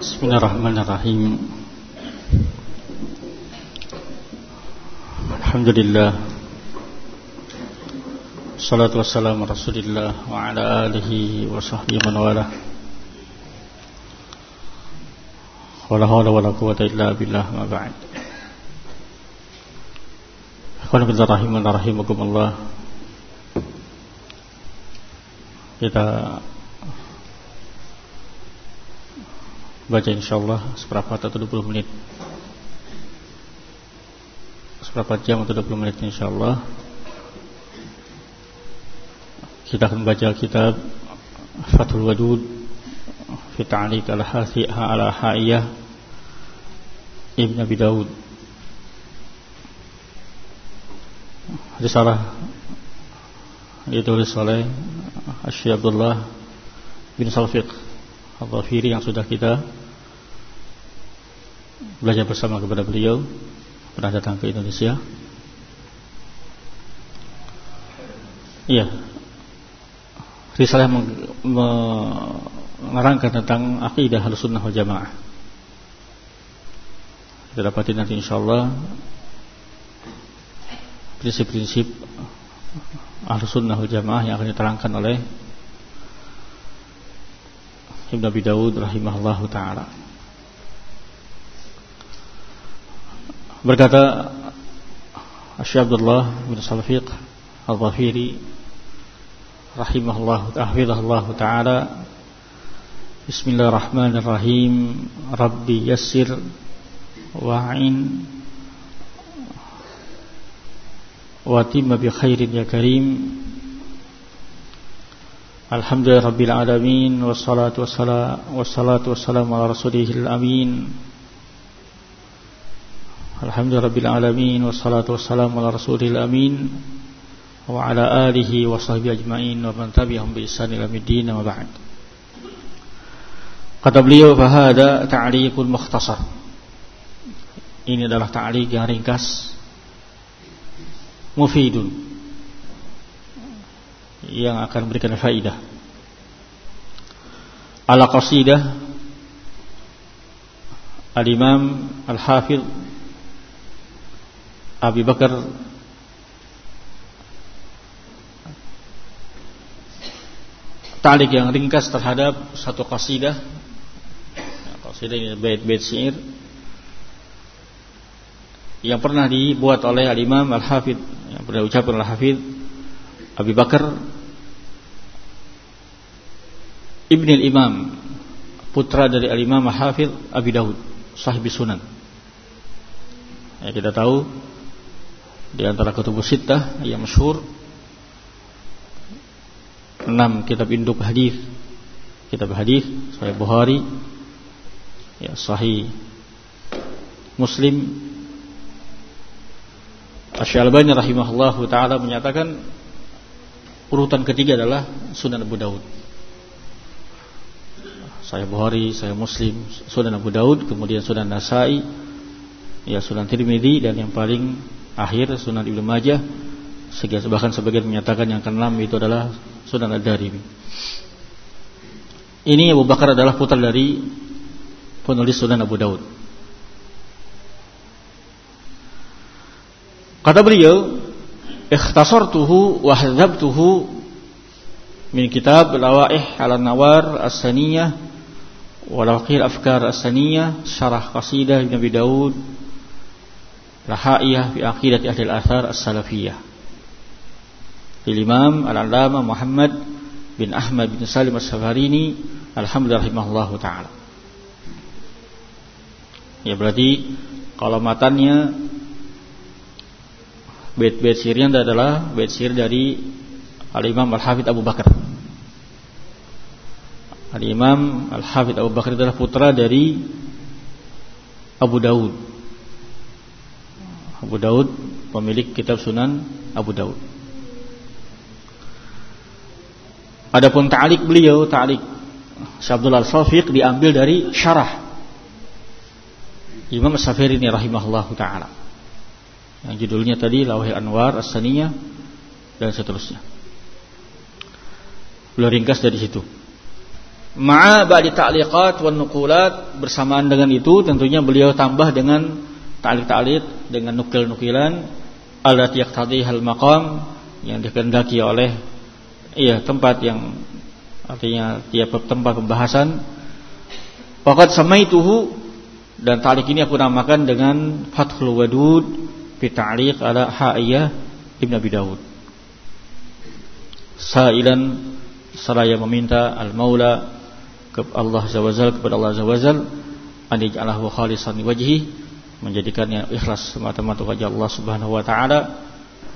Bismillahirrahmanirrahim. Alhamdulillah. Salatu wassalamu rasulillah Wa ala alihi wa sahbihi man wala. Wa la hawla wa la quwata illa billah ma ba'd. Ikhwan rahimakumullah. Kita baca insyaallah seberapa atau 20 menit. Seberapa jam atau 20 menit insyaallah. Kita akan baca kitab Fathul Wadud fi ta'liq al-hasi ala haiyah Ibn Abi Daud risalah ditulis oleh Syekh Abdullah bin Salfiq Al-Dhafiri yang sudah kita belajar bersama kepada beliau pernah datang ke Indonesia. Iya. Risalah menerangkan tentang akidah Ahlussunnah wal Jamaah. Kita dapati nanti insyaallah prinsip-prinsip Ahlussunnah wal Jamaah yang akan diterangkan oleh Ibn Abi Dawud rahimahullahu taala. Berkata Syekh Abdullah bin Salfiq Al-Zafiri rahimahullah tahfizahullah taala Bismillahirrahmanirrahim Rabbi yassir wa'in wa timma bi khairin ya karim Alhamdulillah rabbil alamin wassalatu wassalatu wassalamu ala rasulihil amin Alhamdulillah alamin wassalatu wassalamu ala rasulil amin wa ala alihi wa sahbihi ajmain wa man tabi'ahum bi ihsan ila middin wa ba'd. Kata beliau fahada ta'liqul mukhtasar. Ini adalah ta'liq yang ringkas mufidun yang akan memberikan faidah. Ala qasidah Al-Imam Al-Hafidh Abi Bakar. Talik yang ringkas terhadap satu qasidah. Qasidah ini bait-bait syair. Yang pernah dibuat oleh al-Imam Al-Hafidh. Yang pernah diucapkan oleh Hafidh Abi Bakar. Ibn al-Imam putra dari al-Imam Al-Hafidh Abi Dawud sahib sunan. Ya, kita tahu di antara kutubus yang masyhur enam kitab induk hadis kitab hadis Sahih Bukhari ya Sahih Muslim Asy-Syalbani rahimahullahu taala menyatakan urutan ketiga adalah Sunan Abu Daud. Sahih Bukhari, Sahih Muslim, Sunan Abu Daud, kemudian Sunan Nasai, ya Sunan Tirmidzi dan yang paling akhir Sunan Ibnu Majah bahkan sebagian menyatakan yang keenam itu adalah Sunan Ad-Darimi. Ini Abu Bakar adalah putra dari penulis Sunan Abu Daud. Kata beliau, "Ikhtasartuhu wa hadzabtuhu min kitab Lawaih 'ala Nawar As-Saniyah wa Afkar As-Saniyah syarah qasidah Ibnu Abi Daud Rahaiyah fi aqidati ahli al-athar as-salafiyah. Imam Al-Allamah Muhammad bin Ahmad bin Salim As-Safarini alhamdulillah rahimahullahu taala. Ya berarti kalau matanya bait-bait syairnya adalah bait syair dari Al-Imam Al-Hafidh Abu Bakar. Al-Imam Al-Hafidh Abu Bakar adalah putra dari Abu Daud Abu Daud pemilik kitab Sunan Abu Daud. Adapun ta'liq beliau, ta'liq Syabdul Al-Safiq diambil dari syarah Imam As-Safiri ini rahimahullah taala. Yang judulnya tadi Lawahil Anwar As-Saniyah dan seterusnya. Beliau ringkas dari situ. Ma'a ba'di ta'liqat wan nukulat bersamaan dengan itu tentunya beliau tambah dengan ta'liq-ta'liq dengan nukil-nukilan alat yaqtadi hal maqam yang dikehendaki oleh iya tempat yang artinya tiap tempat pembahasan Faqad samaituhu dan ta'liq ini aku namakan dengan Fathul Wadud fi ta'liq ala Ha'iyah Ibn Abi Dawud. Sailan seraya meminta al-Maula ke Allah Azza kepada Allah Azza wajal an yaj'alahu khalisan wajhi menjadikannya ikhlas semata-mata wajah Allah Subhanahu wa taala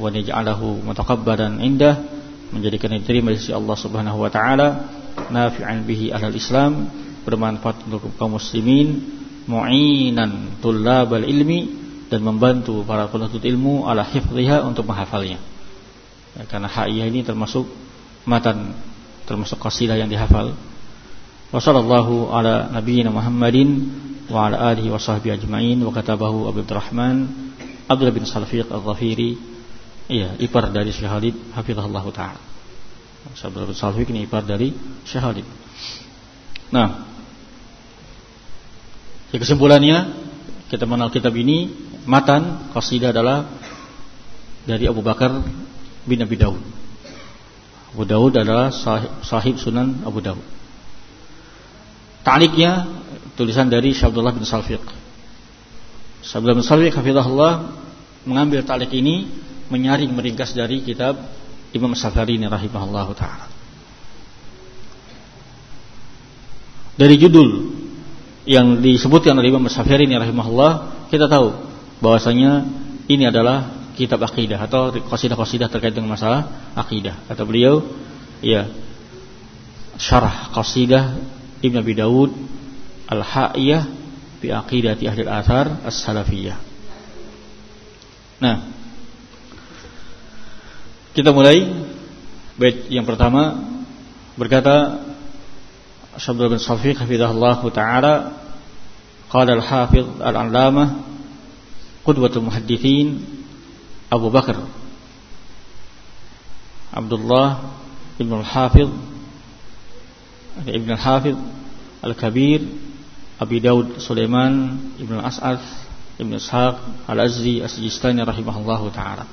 wa yaj'alahu mutaqabbalan indah menjadikannya diterima di sisi Allah Subhanahu wa taala nafi'an bihi ahlal Islam bermanfaat untuk kaum muslimin mu'inan tullabal ilmi dan membantu para penuntut ilmu ala hifdhiha untuk menghafalnya. Ya, karena haiyah ini termasuk matan termasuk qasidah yang dihafal. Wa sallallahu ala nabiyyina Muhammadin wa ala alihi wa sahbihi ajma'in. Wa katabahu Abu Abdurrahman Abdullah bin Salfiq Al-Zafiri iya ipar dari Syekh Khalid hafizahullah taala. Abdullah bin Salfiq ini ipar dari Syekh Khalid. Nah ya, kesimpulannya kita mengenal kitab ini matan qasidah adalah dari Abu Bakar bin Abi Daud. Abu Daud adalah sahib, sahib Sunan Abu Daud. Ta'liknya tulisan dari Syabdullah bin Salfiq. Syabdullah bin Salfiq hafizahullah mengambil ta'lik ini menyaring meringkas dari kitab Imam Safarini rahimahullah taala. Dari judul yang disebutkan oleh Imam Safarini rahimahullah, kita tahu bahwasanya ini adalah kitab akidah atau qasidah-qasidah terkait dengan masalah akidah. Kata beliau, ya syarah qasidah Ibn Abi Dawud Al-Ha'iyah Bi Aqidati Ahli Al-Athar As-Salafiyah. Nah Kita mulai. Bait yang pertama Berkata Syabdul bin Safiq Hafidahullah Ta'ala Qala al-Hafidh al-Alamah Qudwatul Muhaddithin Abu Bakar Abdullah Ibn al-Hafidh Ibn al-Hafidh Al-Kabir Abi Daud Sulaiman Ibn al-As'ad Ibn Ishaq Al-Azzi As-Sijistani rahimahullahu ta'ala.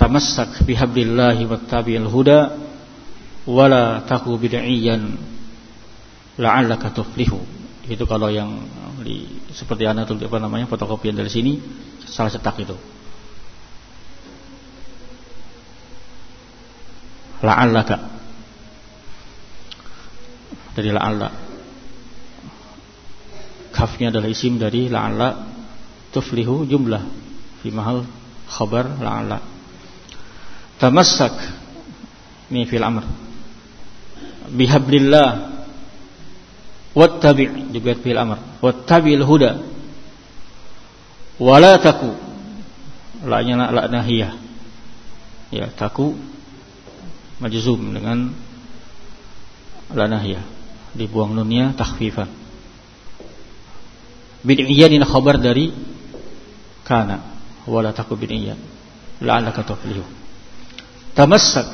Tamassak bihablillahi wattabi'il huda wala taku bid'iyan la'allaka tuflihu. Itu kalau yang di, seperti anda tulis apa namanya fotokopian dari sini salah cetak itu. La'allaka. Dari la'alla kafnya adalah isim dari la'alla tuflihu jumlah. Fi mahal khabar la'alla. Tamassak ini fil amr. Bihablillah. Wattabi' juga fil amr. Wattabi'il huda. Wala taku. La'nya la nahiyah ya taku majzum dengan la dibuang nunnya takhfifan bid'iyan ini khabar dari kana wala taku bid'iyan la'allaka tuflihu tamassak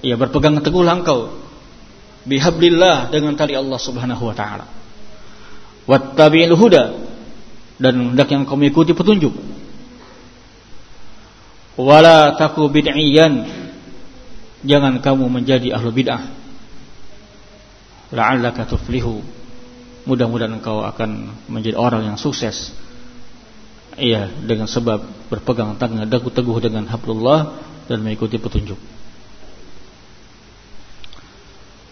ya berpegang teguhlah engkau bihablillah dengan tali Allah Subhanahu wa taala. Wattabi'il huda dan hendak yang kau ikuti petunjuk. Wala taku bid'iyan jangan kamu menjadi ahlu bid'ah. La'allaka tuflihu mudah-mudahan engkau akan menjadi orang yang sukses. Iya dengan sebab berpegang tangan teguh-teguh dengan hablullah dan mengikuti petunjuk.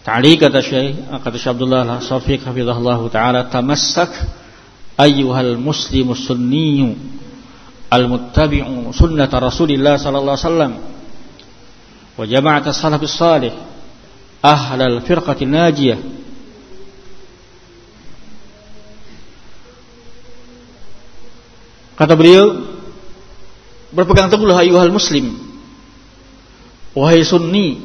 Ta'li kata Syekh kata Syekh Abdullah Safiq hafizahullah taala tamassak ayyuhal muslimu sunniyu al-muttabi'u sunnata Rasulillah sallallahu alaihi wasallam wa jama'at as-salafus salih ahlal firqatin najiyah Kata beliau berpegang teguhlah ayuhal muslim wahai sunni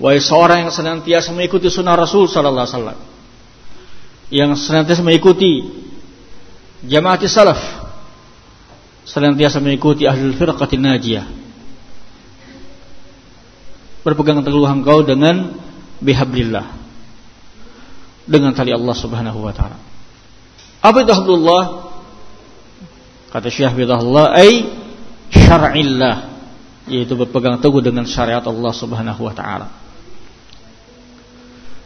wahai seorang yang senantiasa mengikuti sunnah Rasul sallallahu alaihi wasallam yang senantiasa mengikuti jamaah salaf senantiasa mengikuti ahli firqatin najiyah berpegang teguh engkau dengan bihablillah dengan tali Allah Subhanahu wa taala. Apa itu hablullah? Kata Syekh Bidahullah ai syar'illah yaitu berpegang teguh dengan syariat Allah Subhanahu wa taala.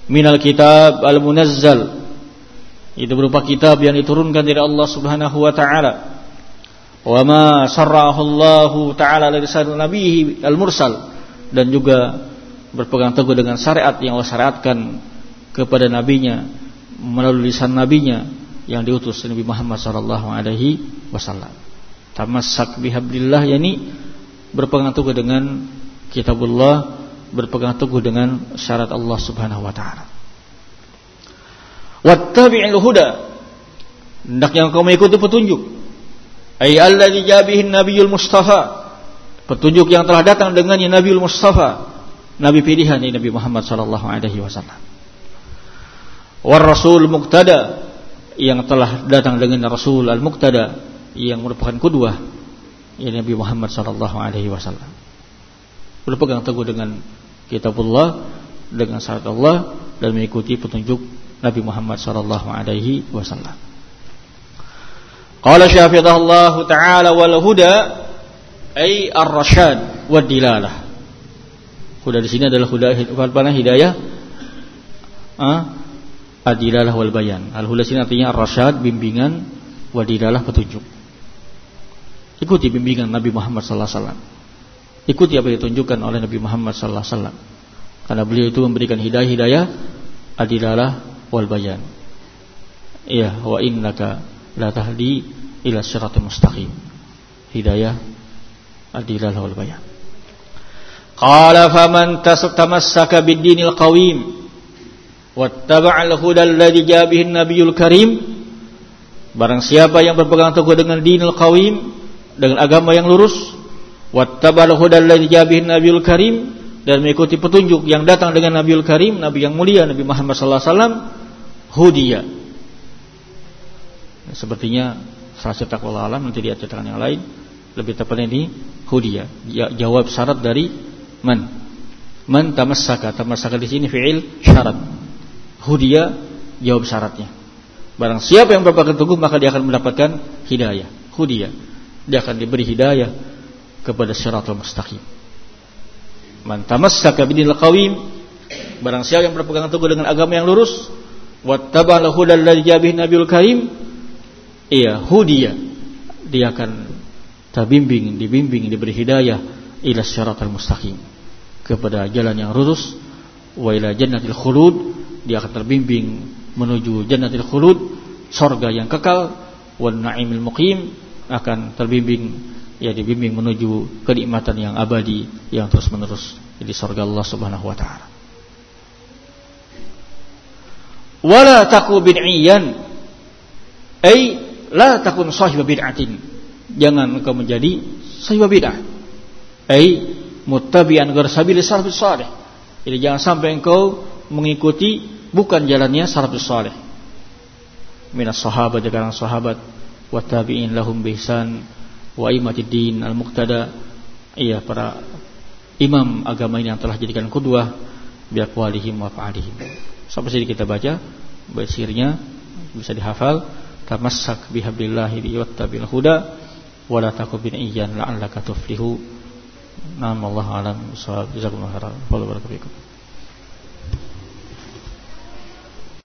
Minal kitab al-munazzal itu berupa kitab yang diturunkan dari Allah Subhanahu wa taala. Wa ma sarrahu Allah taala dari nabihi al-mursal dan juga berpegang teguh dengan syariat yang Allah syariatkan kepada nabinya melalui lisan nabinya yang diutus Nabi Muhammad sallallahu alaihi wasallam. Tamassak bihablillah yani berpegang teguh dengan kitabullah, berpegang teguh dengan syarat Allah Subhanahu wa taala. Wattabi'il huda. Hendaknya engkau mengikuti petunjuk. Ay alladzi jabihin nabiyul mustafa. Petunjuk yang telah datang dengannya Nabiul Mustafa, nabi pilihan Nabi Muhammad sallallahu alaihi wasallam. War rasul muqtada yang telah datang dengan Rasul al-Muqtada yang merupakan kudwah ya Nabi Muhammad sallallahu alaihi wasallam. Berpegang teguh dengan kitabullah dengan syarat Allah dan mengikuti petunjuk Nabi Muhammad sallallahu alaihi wasallam. Qala Allah taala wal huda ay ar-rasyad wad dilalah. Huda di sini adalah huda hidayah ah adilalah wal bayan. Al-huda sini artinya ar-rasyad bimbingan wadilalah petunjuk. Ikuti bimbingan Nabi Muhammad sallallahu alaihi wasallam. Ikuti apa yang ditunjukkan oleh Nabi Muhammad sallallahu alaihi wasallam. Karena beliau itu memberikan hidayah-hidayah adilalah wal bayan. Iya, wa innaka la tahdi ila siratal mustaqim. Hidayah adilalah wal bayan. Qala faman tamassaka bid-dinil qawim wattaba'al huda alladhi jabihin nabiyul karim barang siapa yang berpegang teguh dengan dinul qawim dengan agama yang lurus wattabal hudal ladzi jabihin nabiyul karim dan mengikuti petunjuk yang datang dengan Nabiul Karim, Nabi yang mulia Nabi Muhammad sallallahu alaihi wasallam, hudiya. Sepertinya salah satu alam nanti di catatan yang lain lebih tepatnya ini hudiya. Ya, jawab syarat dari man. Man tamassaka. Tamassaka di sini fi'il syarat. Hudiya jawab syaratnya. Barang siapa yang berpegang teguh maka dia akan mendapatkan hidayah. Hudiya dia akan diberi hidayah kepada syaratul mustaqim. Man tamassaka bidinil barang siapa yang berpegang teguh dengan agama yang lurus wattaba'al hudal ladzi jabih nabiyul karim iya hudiya dia akan terbimbing dibimbing diberi hidayah ila syaratul mustaqim kepada jalan yang lurus wa ila jannatil khulud dia akan terbimbing menuju jannatil khulud surga yang kekal wan na'imil muqim akan terbimbing ya dibimbing menuju kenikmatan yang abadi yang terus menerus di surga Allah Subhanahu wa taala. Wala taku bid'iyan ay la takun sahib bid'atin. Jangan engkau menjadi sahib bid'ah. Ay muttabi'an ghayr sabil salih. Jadi jangan sampai engkau mengikuti bukan jalannya salafus salih. Minas sahabat dari sahabat. Wa tabi'in lahum bihsan wa imatiddin al-muqtada. Iya para imam agama ini yang telah jadikan kudwah biaqwalihim wa fa'alihim sampai sini kita baca. Bait sirnya bisa dihafal. Tamassak bihablillahi wattabil huda. Wa la takun bin iyyan la'allaka tuflihu. Nam Allah alam. Jazakumullah khairan. Wa barakallahu